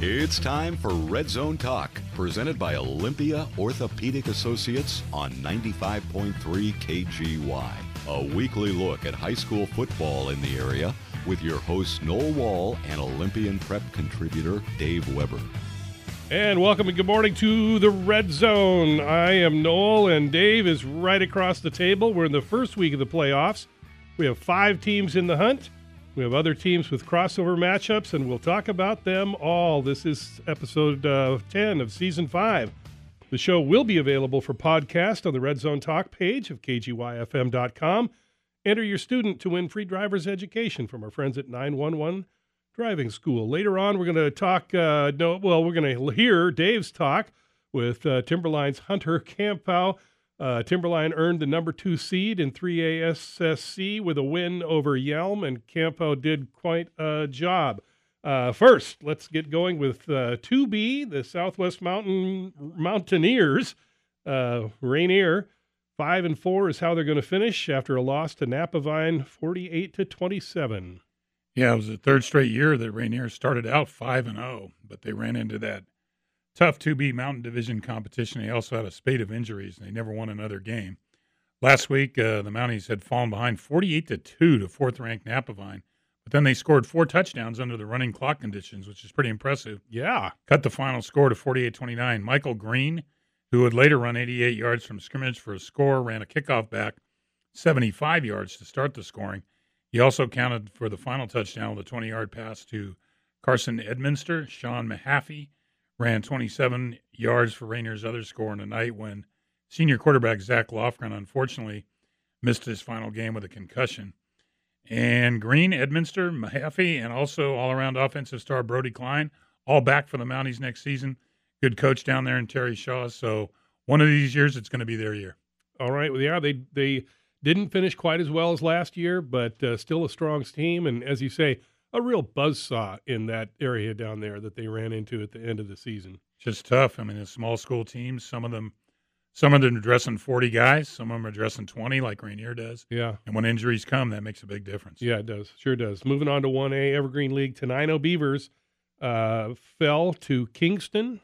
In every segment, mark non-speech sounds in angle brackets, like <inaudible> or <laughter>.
It's time for Red Zone Talk, presented by Olympia Orthopedic Associates on 95.3 KGY. A weekly look at high school football in the area with your hosts Noel Wall and Olympian prep contributor Dave Weber. And welcome and good morning to the Red Zone. I am Noel, and Dave is right across the table. We're in the first week of the playoffs. We have five teams in the hunt. We have other teams with crossover matchups, and we'll talk about them all. This is episode uh, 10 of season 5. The show will be available for podcast on the Red Zone Talk page of kgyfm.com. Enter your student to win free driver's education from our friends at 911 Driving School. Later on, we're going to talk, uh, no, well, we're going to hear Dave's talk with uh, Timberline's Hunter Campo. Uh, Timberline earned the number two seed in 3ASSC with a win over Yelm, and Campo did quite a job. Uh, first, let's get going with uh, 2B, the Southwest Mountain Mountaineers. Uh, Rainier, five and four is how they're going to finish after a loss to Napavine, 48 to 27. Yeah, it was the third straight year that Rainier started out five and zero, but they ran into that tough 2B Mountain Division competition. They also had a spate of injuries, and they never won another game. Last week, uh, the Mounties had fallen behind 48 to two to fourth-ranked Napavine, but then they scored four touchdowns under the running clock conditions, which is pretty impressive. Yeah, cut the final score to 48-29. Michael Green, who would later run 88 yards from scrimmage for a score, ran a kickoff back 75 yards to start the scoring. He also counted for the final touchdown with a 20 yard pass to Carson Edminster. Sean Mahaffey ran 27 yards for Rainier's other score in a night when senior quarterback Zach Lofgren unfortunately missed his final game with a concussion. And Green, Edminster, Mahaffey, and also all around offensive star Brody Klein, all back for the Mounties next season. Good coach down there in Terry Shaw. So one of these years, it's going to be their year. All right. Well, yeah, they they didn't finish quite as well as last year, but uh, still a strong team. And as you say, a real buzz saw in that area down there that they ran into at the end of the season. Just tough. I mean, the small school teams. Some of them, some of them are dressing forty guys. Some of them are dressing twenty, like Rainier does. Yeah. And when injuries come, that makes a big difference. Yeah, it does. Sure does. Moving on to one A Evergreen League, Tenino Beavers uh, fell to Kingston,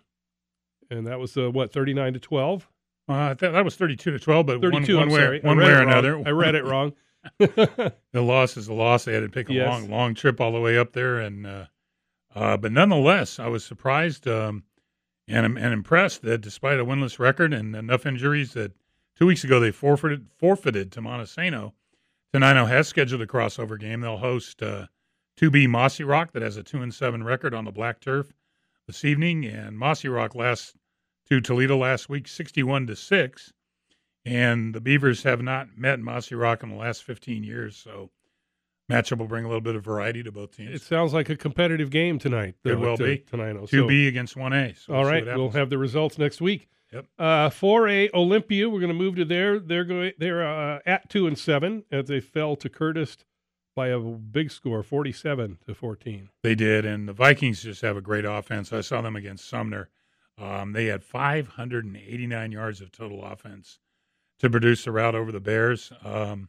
and that was uh, what thirty nine to twelve. Uh, that, that was 32 to 12, but 32, one, one way, one way or another. I read it <laughs> wrong. <laughs> the loss is a loss. They had to take a Yes. long, long trip all the way up there, and uh, uh, but nonetheless, I was surprised um, and and impressed that despite a winless record and enough injuries, that two weeks ago they forfeited forfeited to Montesano. Tenino has scheduled a crossover game. They'll host uh, 2B Mossyrock that has a two and seven record on the black turf this evening, and Mossyrock last to Toledo last week, 61 to 6. And the Beavers have not met Mossyrock in the last 15 years. So, matchup will bring a little bit of variety to both teams. It sounds like a competitive game tonight. It uh, will to- be. Tenino. 2B against 1A. So All right, we'll have the results next week. Yep. Uh, 4A Olympia, we're going to move to there. They're going. They're uh, at two and seven as they fell to Curtis by a big score, forty-seven to fourteen. They did. And the Vikings just have a great offense. I saw them against Sumner. Um, they had 589 yards of total offense to produce a route over the Bears. Um,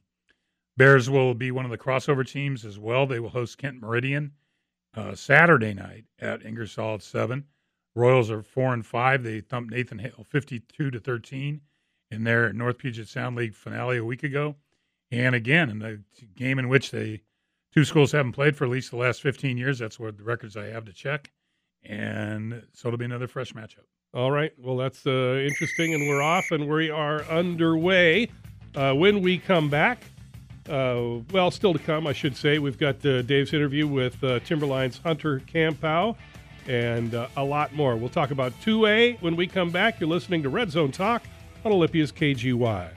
Bears will be one of the crossover teams as well. They will host Kent Meridian uh, Saturday night at Ingersoll at seven. Royals are four and five. They thumped Nathan Hale 52 to 13 in their North Puget Sound League finale a week ago. And again, in the game in which they two schools haven't played for at least the last 15 years, that's what the records I have to check. And so it'll be another fresh matchup. All right. Well, that's uh, interesting, and we're off, and we are underway. Uh, when we come back, uh, well, still to come, I should say, we've got uh, Dave's interview with uh, Timberline's Hunter Campo and uh, a lot more. We'll talk about 2A when we come back. You're listening to Red Zone Talk on Olympia's KGY.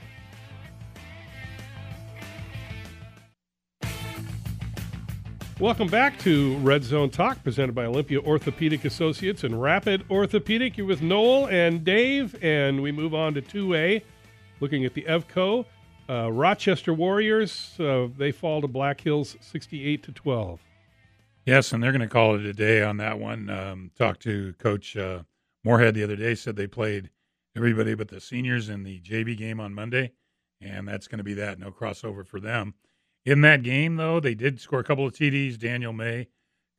Welcome back to Red Zone Talk, presented by Olympia Orthopedic Associates and Rapid Orthopedic. You're with Noel and Dave, and we move on to 2A, looking at the EVCO. Uh, Rochester Warriors, uh, they fall to Black Hills 68 to 12. Yes, and they're going to call it a day on that one. Um, talked to Coach uh, Moorhead the other day, said they played everybody but the seniors in the JV game on Monday, and that's going to be that. No crossover for them. In that game, though, they did score a couple of TDs. Daniel May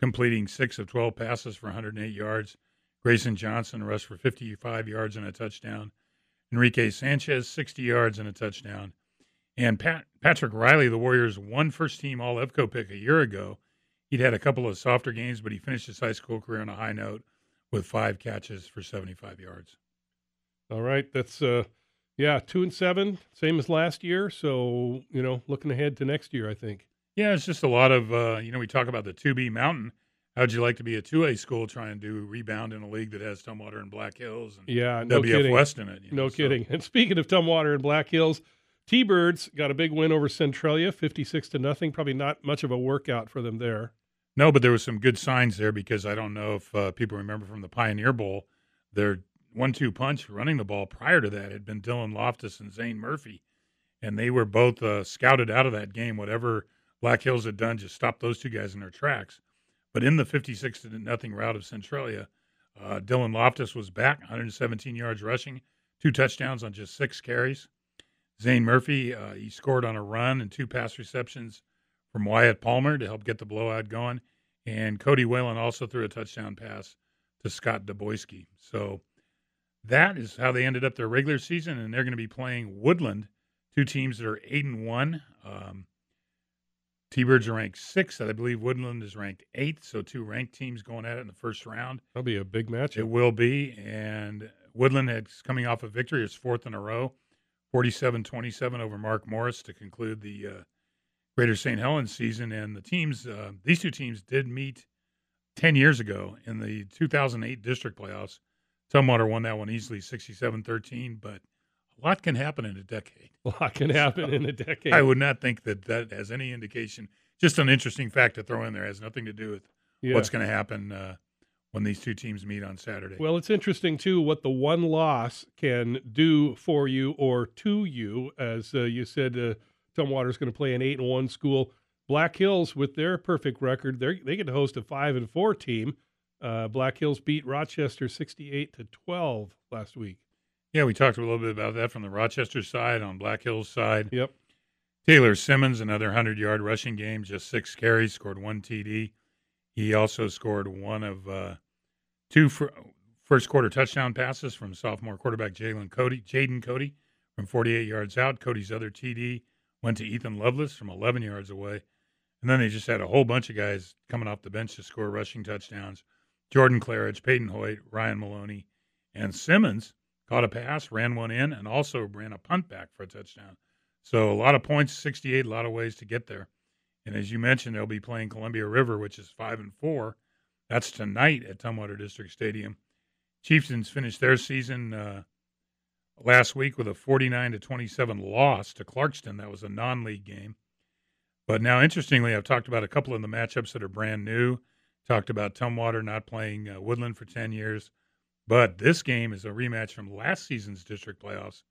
completing six of 12 passes for 108 yards. Grayson Johnson rushed for 55 yards and a touchdown. Enrique Sanchez, 60 yards and a touchdown. And Pat, Patrick Riley, the Warriors' one first team All EVCO pick a year ago, he'd had a couple of softer games, but he finished his high school career on a high note with five catches for 75 yards. All right. That's, uh, yeah, two and seven, same as last year. So, you know, looking ahead to next year, I think. Yeah, it's just a lot of, uh, you know, we talk about the 2B Mountain. How'd you like to be a 2A school trying to rebound in a league that has Tumwater and Black Hills and yeah, no WF kidding. West in it? no know, so- kidding. <laughs> And speaking of Tumwater and Black Hills, T-Birds got a big win over Centralia, 56 to nothing. Probably not much of a workout for them there. No, but there was some good signs there because I don't know if uh, people remember from the Pioneer Bowl, their one-two punch running the ball prior to that had been Dylan Loftus and Zane Murphy, and they were both uh, scouted out of that game. Whatever Black Hills had done, just stopped those two guys in their tracks. But in the 56 to nothing rout of Centralia, uh, Dylan Loftus was back, 117 yards rushing, two touchdowns on just six carries. Zane Murphy, uh, he scored on a run and two pass receptions from Wyatt Palmer to help get the blowout going. And Cody Whalen also threw a touchdown pass to Scott Daboyski. So that is how they ended up their regular season, and they're going to be playing Woodland, two teams that are eight and one. Um, T-Birds are ranked sixth. I believe Woodland is ranked eighth. So two ranked teams going at it in the first round. That'll be a big match. It will be. And Woodland is coming off a victory. It's fourth in a row, 47-27 over Mark Morris to conclude the uh, Greater St. Helens season. And the teams, uh, these two teams did meet 10 years ago in the 2008 district playoffs. Tumwater won that one easily, 67-13, but a lot can happen in a decade. A lot can happen in a decade. I would not think that that has any indication. Just an interesting fact to throw in there. It has nothing to do with Yeah. what's going to happen uh, when these two teams meet on Saturday. Well, it's interesting too what the one loss can do for you or to you. As uh, you said, uh, Tumwater's going to play an eight and one school. Black Hills, with their perfect record, they they get to host a five and four team. Uh, Black Hills beat Rochester sixty-eight to twelve last week. yeah, we talked a little bit about that from the Rochester side. On Black Hills side, Yep. Taylor Simmons, another 100 yard rushing game, just six carries, scored one TD. He also scored one of uh, two fir- first quarter touchdown passes from sophomore quarterback Jalen Cody, Jaden Cody from 48 yards out. Cody's other TD went to Ethan Lovelace from 11 yards away. And then they just had a whole bunch of guys coming off the bench to score rushing touchdowns. Jordan Claridge, Peyton Hoyt, Ryan Maloney, and Simmons caught a pass, ran one in, and also ran a punt back for a touchdown. So a lot of points, 68, a lot of ways to get there. And as you mentioned, they'll be playing Columbia River, which is five and four. That's tonight at Tumwater District Stadium. Chieftains finished their season uh, last week with a 49 to 27 loss to Clarkston. That was a non-league game. But now, interestingly, I've talked about a couple of the matchups that are brand new. Talked about Tumwater not playing uh, Woodland for 10 years. But this game is a rematch from last season's district playoffs.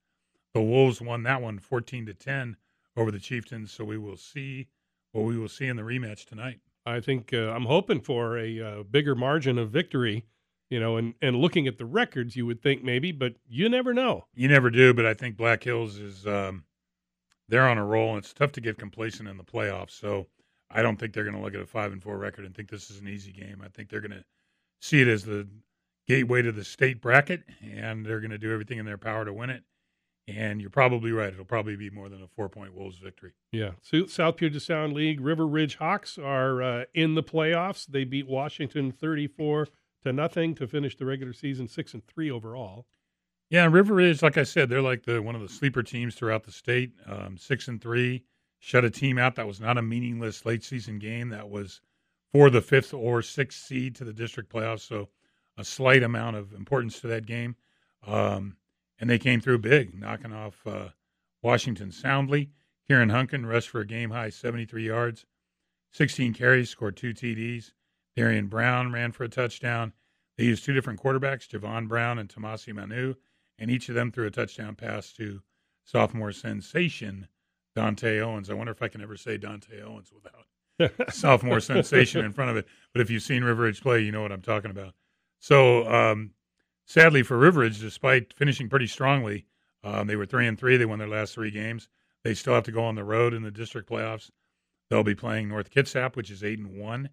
The Wolves won that one 14 to 10 over the Chieftains. So we will see what we will see in the rematch tonight. I think uh, I'm hoping for a uh, bigger margin of victory. You know, and and looking at the records, you would think maybe, but you never know. You never do, but I think Black Hills is um, they're on a roll, and it's tough to get complacent in the playoffs. So I don't think they're going to look at a five and four record and think this is an easy game. I think they're going to see it as the gateway to the state bracket, and they're going to do everything in their power to win it. And you're probably right; it'll probably be more than a four point Wolves victory. Yeah, Su- South Puget Sound League River Ridge Hawks are uh, in the playoffs. They beat Washington 34 to nothing to finish the regular season six and three overall. Yeah, River Ridge, like I said, they're like the one of the sleeper teams throughout the state. Um, six and three, shut a team out that was not a meaningless late season game. That was for the fifth or sixth seed to the district playoffs. So a slight amount of importance to that game. Um, and they came through big, knocking off uh, Washington soundly. Kieran Hunkin rushed for a game high 73 yards, 16 carries, scored two TDs. Darian Brown ran for a touchdown. They used two different quarterbacks, Javon Brown and Tomasi Manu, and each of them threw a touchdown pass to sophomore sensation Dante Owens. I wonder if I can ever say Dante Owens without sophomore sensation in front of it. But if you've seen River Ridge play, you know what I'm talking about. So, um, sadly for River Ridge, despite finishing pretty strongly, um, they were three and three. They won their last three games. They still have to go on the road in the district playoffs. They'll be playing North Kitsap, which is eight and one,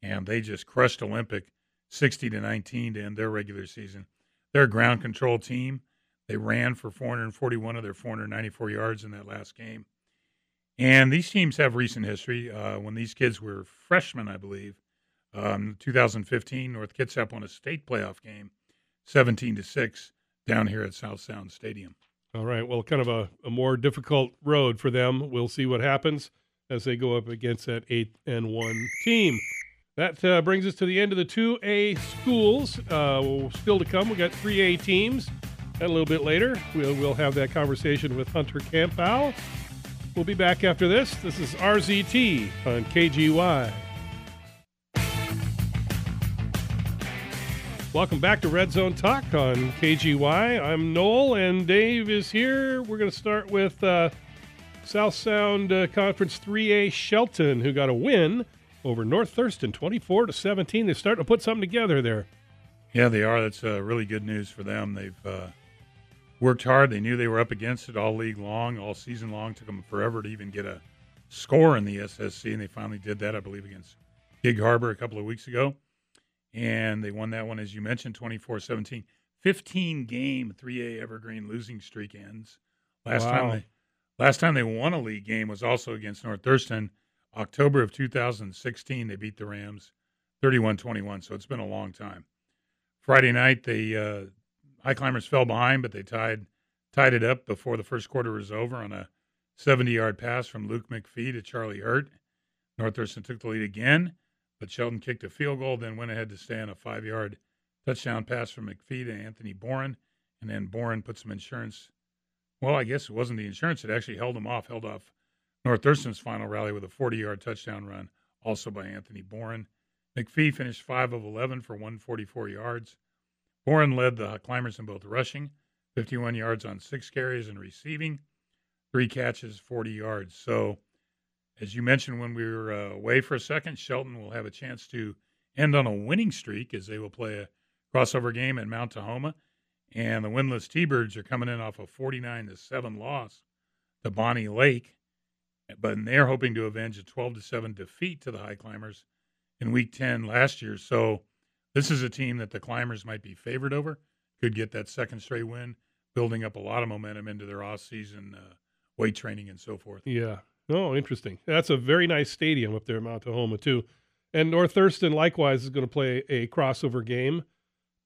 and they just crushed Olympic 60 to 19 to end their regular season. They're a ground control team. They ran for 441 of their 494 yards in that last game. And these teams have recent history. Uh, when these kids were freshmen, I believe, um, 2015, North Kitsap won a state playoff game, 17 to six, down here at South Sound Stadium. All right. Well, kind of a, a more difficult road for them. We'll see what happens as they go up against that eight and one team. That uh, brings us to the end of the 2A schools. Uh, still to come, we got 3A teams. And a little bit later, we'll, we'll have that conversation with Hunter Campo. We'll be back after this. This is RZT on KGY. Welcome back to Red Zone Talk on KGY. I'm Noel, and Dave is here. We're going to start with uh, South Sound uh, Conference 3A Shelton, who got a win over North Thurston, 24 to 17. They're starting to put something together there. Yeah, they are. That's uh, really good news for them. They've uh, worked hard. They knew they were up against it all league long, all season long. Took them forever to even get a score in the SSC, and they finally did that, I believe, against Gig Harbor a couple of weeks ago and they won that one, as you mentioned, 24 17. 15 game 3A Evergreen losing streak ends. Last wow. time they last time they won a league game was also against North Thurston, October of 2016. They beat the Rams 31-21, so it's been a long time. Friday night, they uh, High Climbers fell behind, but they tied tied it up before the first quarter was over on a 70-yard pass from Luke McPhee to Charlie Hurt. North Thurston took the lead again. But Shelton kicked a field goal, then went ahead to stay on a five yard touchdown pass from McPhee to Anthony Boren. And then Boren put some insurance. Well, I guess it wasn't the insurance. It actually held him off, held off North Thurston's final rally with a 40 yard touchdown run, also by Anthony Boren. McPhee finished 5 of 11 for 144 yards. Boren led the climbers in both rushing, 51 yards on six carries, and receiving, three catches, 40 yards. So as you mentioned when we were uh, away for a second, Shelton will have a chance to end on a winning streak as they will play a crossover game at Mount Tahoma. And the winless T-Birds are coming in off a 49 to 7 loss to Bonney Lake, but they're hoping to avenge a 12 to 7 defeat to the High Climbers in Week 10 last year. So this is a team that the Climbers might be favored over. Could get that second straight win, building up a lot of momentum into their off-season uh, weight training and so forth. Yeah, Oh, interesting. That's a very nice stadium up there, Mount Tahoma, too. And North Thurston likewise is going to play a crossover game.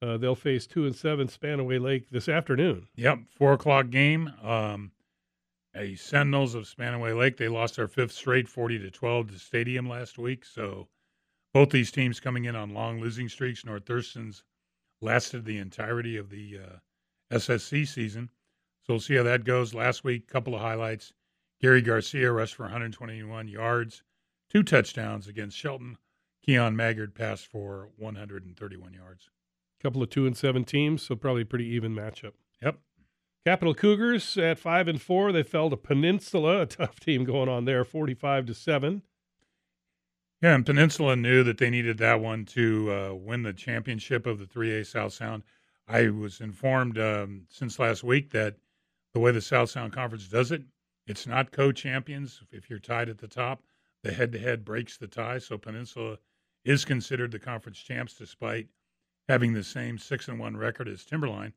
Uh, they'll face two and seven Spanaway Lake this afternoon. Yep, four o'clock game. Um, a Sentinels of Spanaway Lake. They lost their fifth straight, forty to twelve, to the Stadium last week. So both these teams coming in on long losing streaks. North Thurston's lasted the entirety of the uh, SSC season. So we'll see how that goes. Last week, couple of highlights. Gary Garcia rushed for 121 yards, two touchdowns against Shelton. Keon Maggard passed for 131 yards. A couple of two and seven teams, so probably a pretty even matchup. Yep. Capital Cougars at five and four. They fell to Peninsula, a tough team going on there, 45 to seven. Yeah, and Peninsula knew that they needed that one to uh, win the championship of the 3A South Sound. I was informed um, since last week that the way the South Sound Conference does it, it's not co-champions. If you're tied at the top, the head-to-head breaks the tie. So Peninsula is considered the conference champs despite having the same six and one record as Timberline.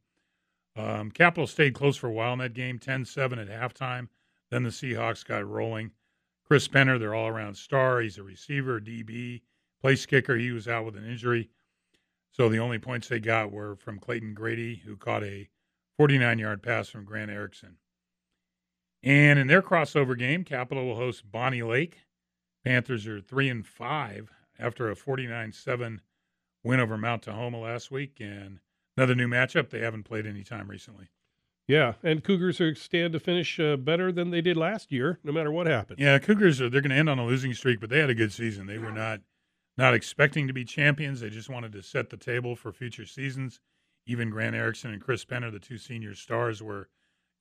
Um, Capital stayed close for a while in that game, 10-7 at halftime. Then the Seahawks got rolling. Chris Penner, their all-around star, he's a receiver, DB, place kicker. He was out with an injury. So the only points they got were from Clayton Grady, who caught a 49 yard pass from Grant Erickson. And in their crossover game, Capital will host Bonney Lake. Panthers are three and five after a 49-7 win over Mount Tahoma last week, and another new matchup. They haven't played any time recently. Yeah, and Cougars are stand to finish uh, better than they did last year, no matter what happens. Yeah, Cougars are they're going to end on a losing streak, but they had a good season. They were not not expecting to be champions. They just wanted to set the table for future seasons. Even Grant Erickson and Chris Penner, the two senior stars, were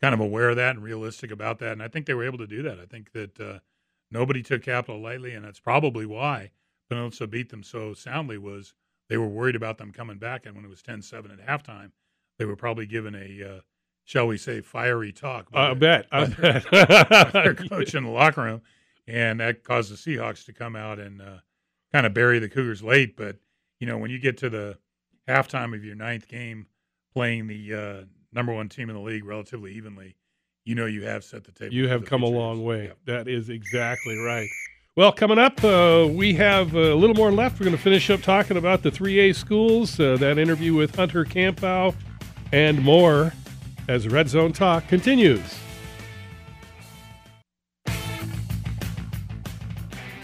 kind of aware of that and realistic about that. And I think they were able to do that. I think that uh, nobody took Capital lightly, and that's probably why Peninsula beat them so soundly. Was they were worried about them coming back, and when it was 10-7 at halftime, they were probably given a, uh, shall we say, fiery talk. I bet. I bet. <laughs> their <laughs> coach in the locker room, and that caused the Seahawks to come out and uh, kind of bury the Cougars late. But you know, when you get to the halftime of your ninth game, playing the uh, number one team in the league relatively evenly, you know you have set the table. You have come a long way. Yep. That is exactly right. Well, coming up, uh, we have a little more left. We're going to finish up talking about the 3A schools, uh, that interview with Hunter Campo, and more as Red Zone Talk continues.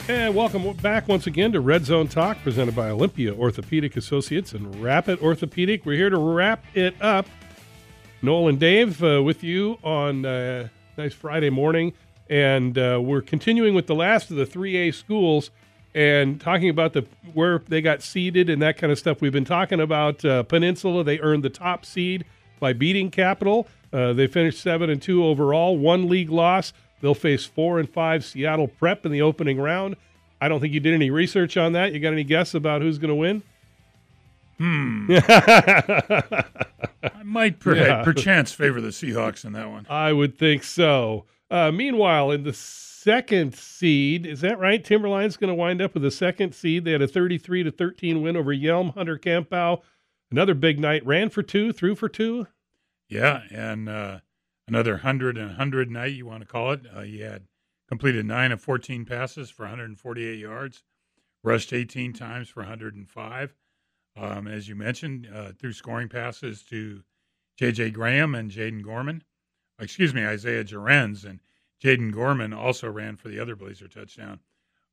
And welcome back once again to Red Zone Talk, presented by Olympia Orthopedic Associates and Rapid Orthopedic. We're here to wrap it up. Noel and Dave uh, with you on uh, nice Friday morning, and uh, we're continuing with the last of the 3A schools and talking about the where they got seeded and that kind of stuff. We've been talking about uh, Peninsula; they earned the top seed by beating Capital. Uh, they finished seven and two overall, one league loss. They'll face four and five Seattle Prep in the opening round. I don't think you did any research on that. You got any guess about who's going to win? Hmm. <laughs> I might per- Yeah. perchance favor the Seahawks in that one. I would think so. Uh, meanwhile, in the second seed, is that right? Timberline's going to wind up with the second seed. They had a 33 to 13 win over Yelm. Hunter Campo, another big night, ran for two, threw for two. Yeah, and uh, another hundred and hundred night you want to call it. Uh, he had completed nine of fourteen passes for 148 yards, rushed 18 times for 105. Um, as you mentioned, uh, threw scoring passes to J.J. Graham and Jaden Gorman. Excuse me, Isaiah Gerenz and Jaden Gorman also ran for the other Blazer touchdown.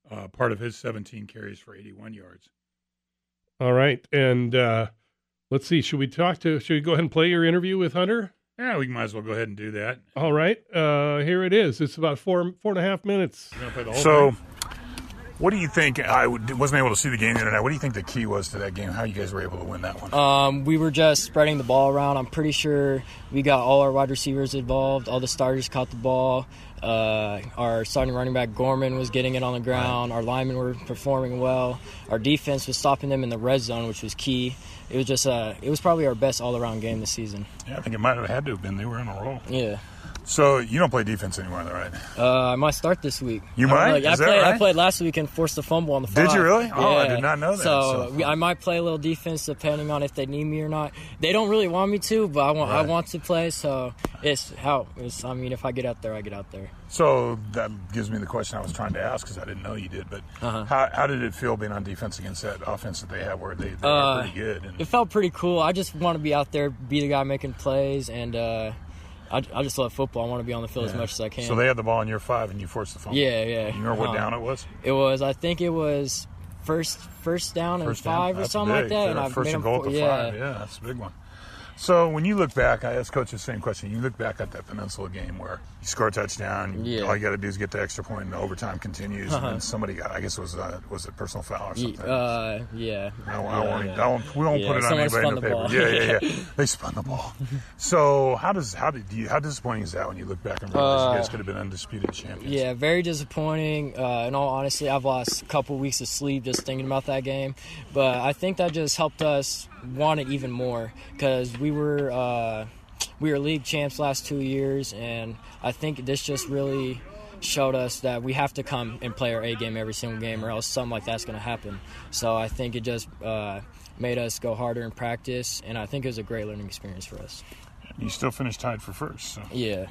Uh, part of his 17 carries for 81 yards. All right, and uh, let's see. Should we talk to? Should we go ahead and play your interview with Hunter? Yeah, we might as well go ahead and do that. All right, uh, here it is. It's about four four and a half minutes. Play the whole So, thing. what do you think? I wasn't able to see the game the other night. What do you think the key was to that game? How you guys were able to win that one? Um, we were just spreading the ball around. I'm pretty sure we got all our wide receivers involved. All the starters caught the ball. Uh, our starting running back Gorman was getting it on the ground. Our linemen were performing well. Our defense was stopping them in the red zone, which was key. It was just uh, it was probably our best all-around game this season. yeah, I think it might have had to have been. They were in a roll. Yeah, So you don't play defense anymore, though, right? uh, I might start this week. You I might? I that played. I played last week and forced a fumble on the. Did you really? Oh, I did not know that, So, so- we- I might play a little defense depending on if they need me or not. They don't really want me to, but I want. I want to play. So it's how. It's, I mean, if I get out there, I get out there. So that gives me the question I was trying to ask because I didn't know you did. But Uh-huh. how, how did it feel being on defense against that offense that they have, where they, they Uh, pretty good? And It felt pretty cool. I just want to be out there, be the guy making plays, and uh, I, I just love football. I want to be on the field as much as I can. so they had the ball in year five, and you forced the fumble. Yeah, yeah. You remember what Um, down it was? It was. I think it was first first down and First down? five or That's something big. like that. And I first made and goal the yeah. five. Yeah, that's a big one. So when you look back, I asked Coach the same question. You look back at that Peninsula game where you score a touchdown. Yeah. All you got to do is get the extra point, and the overtime continues. And then somebody got, I guess it was uh, was a personal foul or something. Uh, yeah. I I Yeah, won't, yeah. I won't, we won't Yeah, put it on anybody in the spun paper. ball. Yeah, yeah, yeah. <laughs> they spun the ball. So how does how did you how disappointing is that when you look back and realize you Uh, guys could have been undisputed champions? Yeah, very disappointing. Uh, in all honesty, I've lost a couple weeks of sleep just thinking about that game. But I think that just helped us want it even more because we were uh, we were league champs last two years, and I think this just really showed us that we have to come and play our A game every single game, or else something like that's going to happen. So I think it just uh, made us go harder in practice, and I think it was a great learning experience for us. You still finished tied for first. So. Yeah.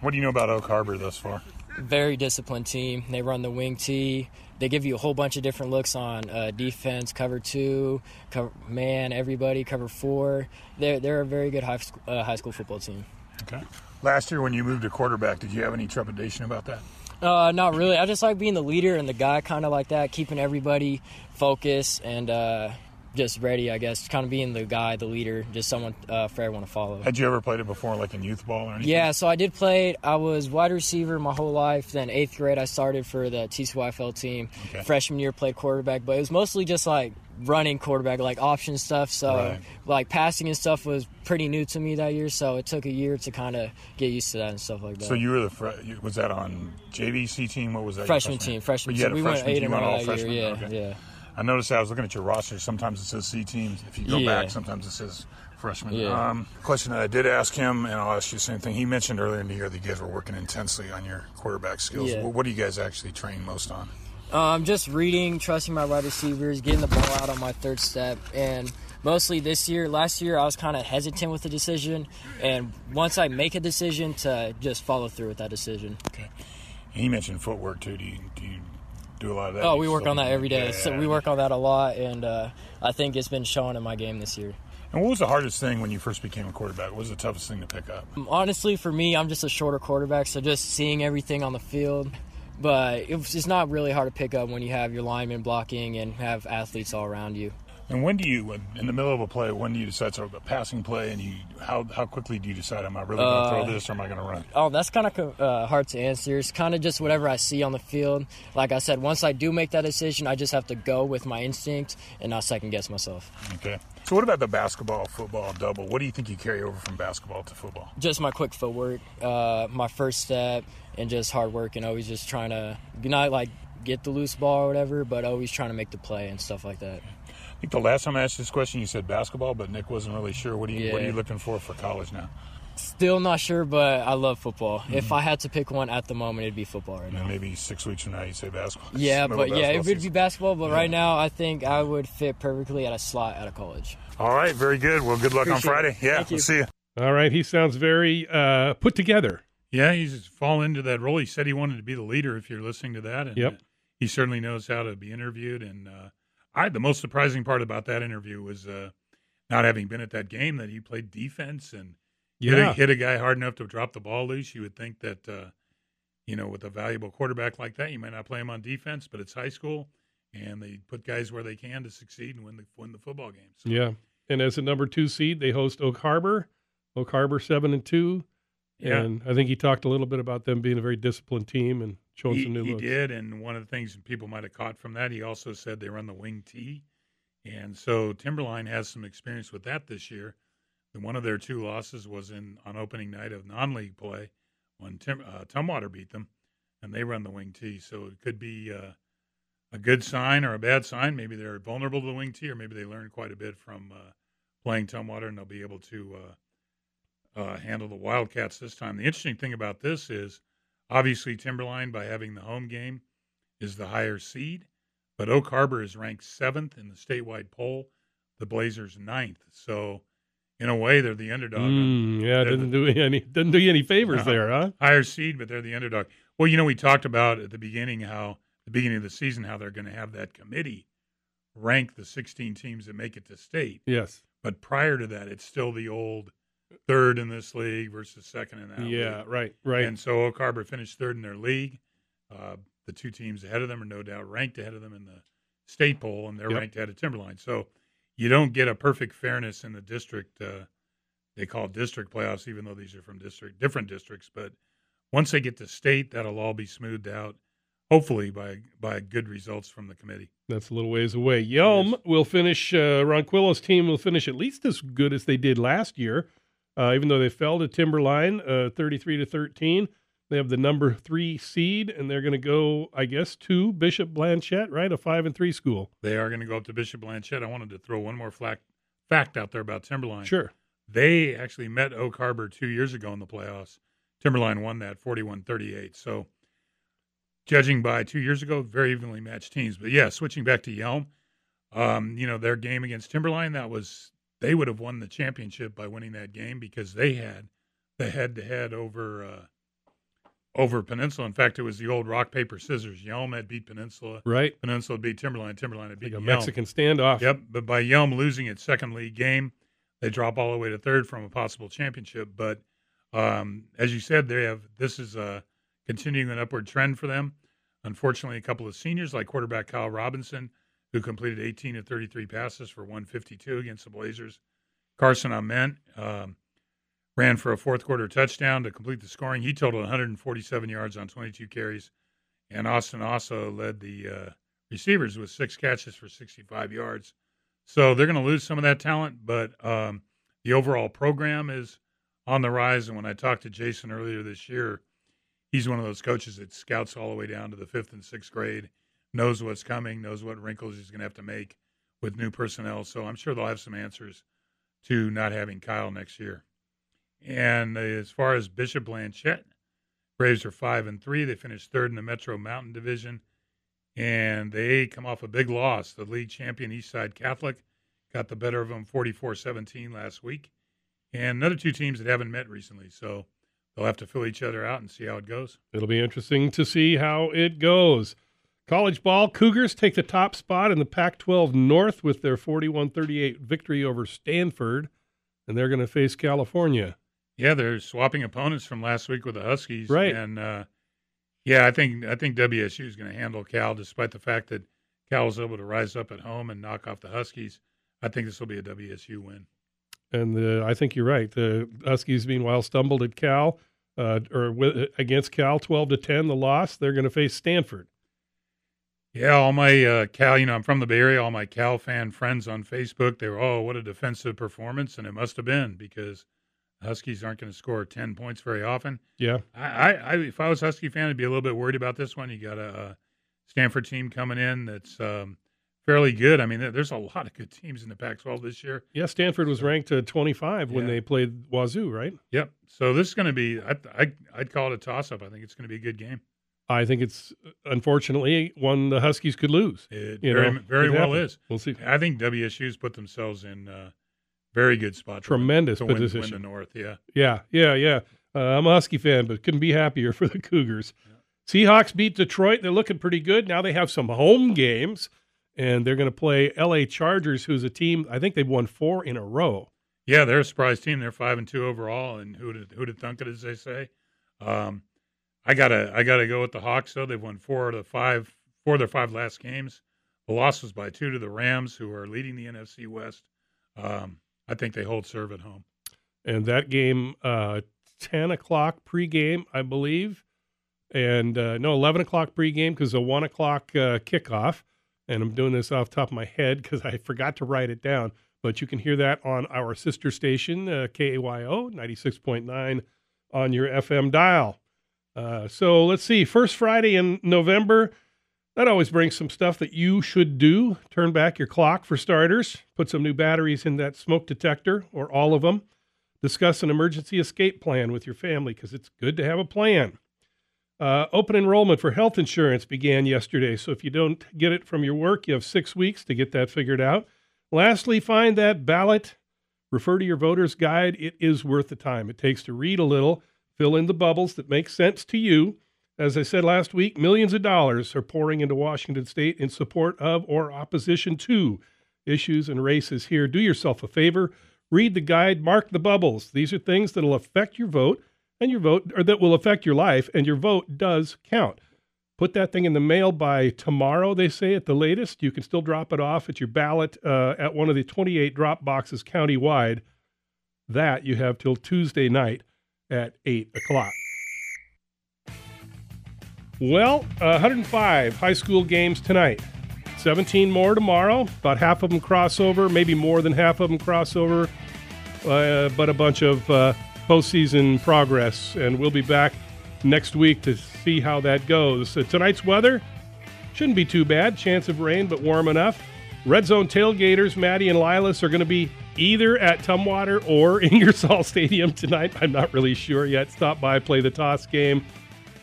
What do you know about Oak Harbor thus far? Very disciplined team. They run the wing T. They give you a whole bunch of different looks on uh, defense, cover two, cover man, everybody, cover four. They're they're a very good high school, uh, high school football team. Okay. Last year when you moved to quarterback, did you have any trepidation about that? Uh, not really. I just like being the leader and the guy, kind of like that, keeping everybody focused and uh, just ready. I guess kind of being the guy, the leader, just someone uh, for everyone to follow. Had you ever played it before, like in youth ball or anything? Yeah, so I did play it. I was wide receiver my whole life. Then eighth grade, I started for the TCYFL team. Okay. Freshman year, played quarterback, but it was mostly just like running quarterback, like option stuff. So Right. like passing and stuff was pretty new to me that year. So it took a year to kind of get used to that and stuff like that. So you were the you- was that on JVC team? What was that? your freshman team, freshman But you had team. a We went freshman eight team on all year. Yeah, Okay. yeah. I noticed I was looking at your roster. Sometimes it says C teams. If you go Yeah. back, sometimes it says freshman. Yeah. Um, question that I did ask him, and I'll ask you the same thing. He mentioned earlier in the year that you guys were working intensely on your quarterback skills. Yeah. What, what do you guys actually train most on? Um, just reading, trusting my wide receivers, getting the ball out on my third step, and mostly this year. Last year, I was kind of hesitant with the decision, and once I make a decision, to just follow through with that decision. Okay. You mentioned footwork too. Do you do you do a lot of that? Oh, we work on that every day. So we work on that a lot, and uh, I think it's been showing in my game this year. And what was the hardest thing when you first became a quarterback? What was the toughest thing to pick up? Honestly, for me, I'm just a shorter quarterback, so just seeing everything on the field. But it's not really hard to pick up when you have your linemen blocking and have athletes all around you. And when do you, in the middle of a play, when do you decide sort of a passing play, and you how how quickly do you decide am I really going to Uh, throw this or am I going to run? Oh, that's kind of uh, hard to answer. It's kind of just whatever I see on the field. Like I said, once I do make that decision, I just have to go with my instinct and not second guess myself. Okay. So what about the basketball, football double? What do you think you carry over from basketball to football? Just my quick footwork, uh, my first step, and just hard work, and always just trying to not like get the loose ball or whatever, but always trying to make the play and stuff like that. I think the last time I asked this question, you said basketball, but Nick wasn't really sure. What are you What are you looking for for college now? Still not sure, but I love football. If I had to pick one at the moment, it'd be football right And now. maybe six weeks from now, you say basketball. Yeah, Middle of but yeah, it basketball would be basketball. But Yeah. right now, I think I would fit perfectly at a slot at a college. All right, very good. Well, good luck on Appreciate it. Friday. Yeah, Thank you. we'll see you. All right, he sounds very uh, put together. Yeah, he's fallen into that role. He said he wanted to be the leader. If you're listening to that, and Yep. he certainly knows how to be interviewed. And uh, I, the most surprising part about that interview was uh, not having been at that game that he played defense and hit, a, hit a guy hard enough to drop the ball loose. You would think that, uh, you know, with a valuable quarterback like that, you might not play him on defense, but it's high school, and they put guys where they can to succeed and win the win the football game. So, yeah. And as a number two seed, they host Oak Harbor. Oak Harbor seven and two. Yeah. And I think he talked a little bit about them being a very disciplined team and showing he, some new he looks. did, and one of the things people might have caught from that, he also said they run the wing T, and so Timberline has some experience with that this year. And one of their two losses was in on opening night of non-league play when Tim, uh, Tumwater beat them, and they run the wing T. So it could be uh, a good sign or a bad sign. Maybe they're vulnerable to the wing T, or maybe they learned quite a bit from uh, playing Tumwater, and they'll be able to uh, uh, handle the Wildcats this time. The interesting thing about this is obviously Timberline, by having the home game, is the higher seed, but Oak Harbor is ranked seventh in the statewide poll. The Blazers ninth. So, in a way, they're the underdog. Mm, yeah, They're doesn't do <laughs> any doesn't do you any favors No. there, huh? higher seed, but they're the underdog. Well, you know, we talked about at the beginning how the beginning of the season how they're going to have that committee rank the 16 teams that make it to state. Yes. But prior to that, it's still the old third in this league versus second in that Yeah. league. Right. Right. And so Oak Harbor finished third in their league. Uh, the two teams ahead of them are no doubt ranked ahead of them in the state poll, and they're Yep. ranked ahead of Timberline. So you don't get a perfect fairness in the district. Uh, they call district playoffs, even though these are from district different districts. But once they get to state, that'll all be smoothed out, hopefully by by good results from the committee. That's a little ways away. Yelm will finish. Uh, Ronquillo's team will finish at least as good as they did last year, uh, even though they fell to Timberline, uh, thirty-three to thirteen. They have the number three seed, and they're going to go, I guess, to Bishop Blanchet, right? A five and three school. They are going to go up to Bishop Blanchet. I wanted to throw one more flac- fact out there about Timberline. Sure. They actually met Oak Harbor two years ago in the playoffs. Timberline won that 41 38. So, judging by two years ago, very evenly matched teams. But yeah, switching back to Yelm, um, you know, their game against Timberline, that was, they would have won the championship by winning that game because they had the head to head over, uh, over Peninsula. In fact, it was the old rock, paper, scissors. Yelm had beat Peninsula. Right. Peninsula beat Timberline. Timberline had Like beat a Yelm. Mexican standoff. Yep, but by Yelm losing its second league game, they drop all the way to third from a possible championship. But um, as you said, they have this is a continuing an upward trend for them. Unfortunately, a couple of seniors like quarterback Kyle Robinson, who completed 18 of 33 passes for 152 against the Blazers. Carson Ament um, ran for a fourth quarter touchdown to complete the scoring. He totaled 147 yards on 22 carries, and Austin also led the uh, receivers with six catches for 65 yards. So they're going to lose some of that talent, but um, the overall program is on the rise. And when I talked to Jason earlier this year, he's one of those coaches that scouts all the way down to the fifth and sixth grade, knows what's coming, knows what wrinkles he's going to have to make with new personnel. So I'm sure they'll have some answers to not having Kyle next year. And as far as Bishop Blanchet, Braves are five and three. They finished third in the Metro Mountain Division. and they come off a big loss. The league champion Eastside Catholic got the better of them 44-17 last week, and another two teams that haven't met recently. So they'll have to fill each other out and see how it goes. It'll be interesting to see how it goes. College ball, Cougars take the top spot in the Pac 12 North with their 41 38 victory over Stanford, and they're going to face California. Yeah, they're swapping opponents from last week with the Huskies. Right. And uh, yeah, I think I think WSU is going to handle Cal, despite the fact that Cal was able to rise up at home and knock off the Huskies. I think this will be a WSU win. And uh, I think you're right. The Huskies, meanwhile, stumbled at Cal uh, or with, against Cal, 12 to 10. The loss. They're going to face Stanford. Yeah, all my uh, Cal, you know, I'm from the Bay Area. All my Cal fan friends on Facebook, they were, oh, what a defensive performance, and it must have been because Huskies aren't going to score 10 points very often. Yeah. I, I, I, if I was a Husky fan, I'd be a little bit worried about this one. You got a, a Stanford team coming in that's um, fairly good. I mean, there's a lot of good teams in the Pac-12 this year. Yeah, Stanford was ranked uh, 25 when Yeah. they played Wazoo, right? Yep. So this is going to be, I, I, I'd call it a toss-up. I think it's going to be a good game. I think it's unfortunately one the Huskies could lose. It You very, know, very well is. We'll see. I think WSU's put themselves in a very good spot. to win- Tremendous to win, position. the North. Yeah. Yeah, yeah, yeah. Uh, I'm a Husky fan, but couldn't be happier <laughs> for the Cougars. Seahawks beat Detroit. They're looking pretty good. Now they have some home games, and they're going to play LA Chargers, who's a team, I think they've won four in a row. Yeah, they're a surprise team. They're five and two overall, and who did who did thunk it, as they say. Um, I gotta I gotta go with the Hawks though. They've won four of the five four of their five last games. The loss was by two to the Rams, who are leading the NFC West. Um, I think they hold serve at home. And that game, uh, 10 o'clock pregame, I believe. And uh, no, 11 o'clock pregame because a 1 o'clock uh, kickoff. And I'm doing this off top of my head because I forgot to write it down. But you can hear that on our sister station, uh, KAYO 96.9 on your FM dial. Uh, so let's see. First Friday in November. That always brings some stuff that you should do. Turn back your clock for starters. Put some new batteries in that smoke detector or all of them. Discuss an emergency escape plan with your family because it's good to have a plan. Uh, open enrollment for health insurance began yesterday. So if you don't get it from your work, you have six weeks to get that figured out. Lastly, find that ballot. Refer to your voter's guide. It is worth the time. It takes to read a little, fill in the bubbles that make sense to you. As I said last week, millions of dollars are pouring into Washington state in support of or opposition to issues and races here. Do yourself a favor, read the guide, mark the bubbles. These are things that will affect your vote and your vote or that will affect your life and your vote does count. Put that thing in the mail by tomorrow, they say at the latest. You can still drop it off at your ballot uh, at one of the 28 drop boxes countywide. That you have till Tuesday night at 8 o'clock. Well, uh, 105 high school games tonight. 17 more tomorrow. About half of them crossover, maybe more than half of them crossover, uh, but a bunch of uh, postseason progress. And we'll be back next week to see how that goes. So tonight's weather shouldn't be too bad. Chance of rain, but warm enough. Red Zone tailgaters, Maddie and Lilas, are going to be either at Tumwater or <laughs> Ingersoll Stadium tonight. I'm not really sure yet. Stop by, play the toss game.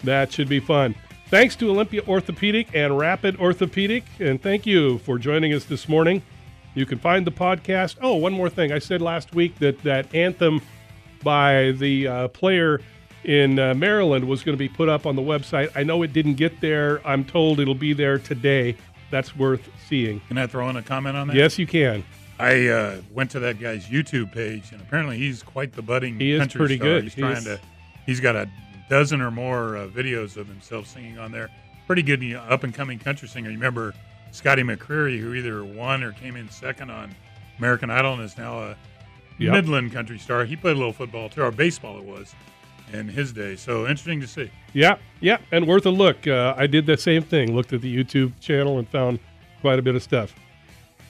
That should be fun. Thanks to Olympia Orthopedic and Rapid Orthopedic, and thank you for joining us this morning. You can find the podcast. Oh, one more thing. I said last week that that anthem by the uh, player in uh, Maryland was going to be put up on the website. I know it didn't get there. I'm told it'll be there today. That's worth seeing. Can I throw in a comment on that? Yes, you can. I uh, went to that guy's YouTube page, and apparently he's quite the budding. He is country pretty star. good. He's He trying is- to. He's got a dozen or more uh, videos of himself singing on there. Pretty good you know, up and coming country singer. You remember Scotty McCreery, who either won or came in second on American Idol, and is now a Yep. Midland country star. He played a little football too, or baseball it was, in his day. So interesting to see. Yeah, yeah, and worth a look. Uh, I did the same thing. Looked at the YouTube channel and found quite a bit of stuff.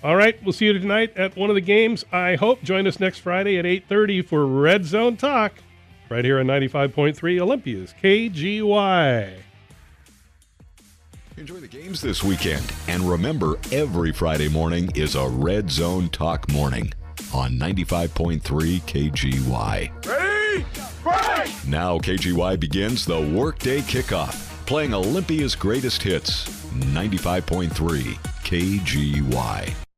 All right, we'll see you tonight at one of the games. I hope join us next Friday at 8:30 for Red Zone Talk, right here on 95.3 Olympia's KGY. Enjoy the games this weekend. And remember, every Friday morning is a Red Zone Talk morning on 95.3 KGY. Ready? Now KGY begins the Workday Kickoff, playing Olympia's greatest hits 95.3 KGY.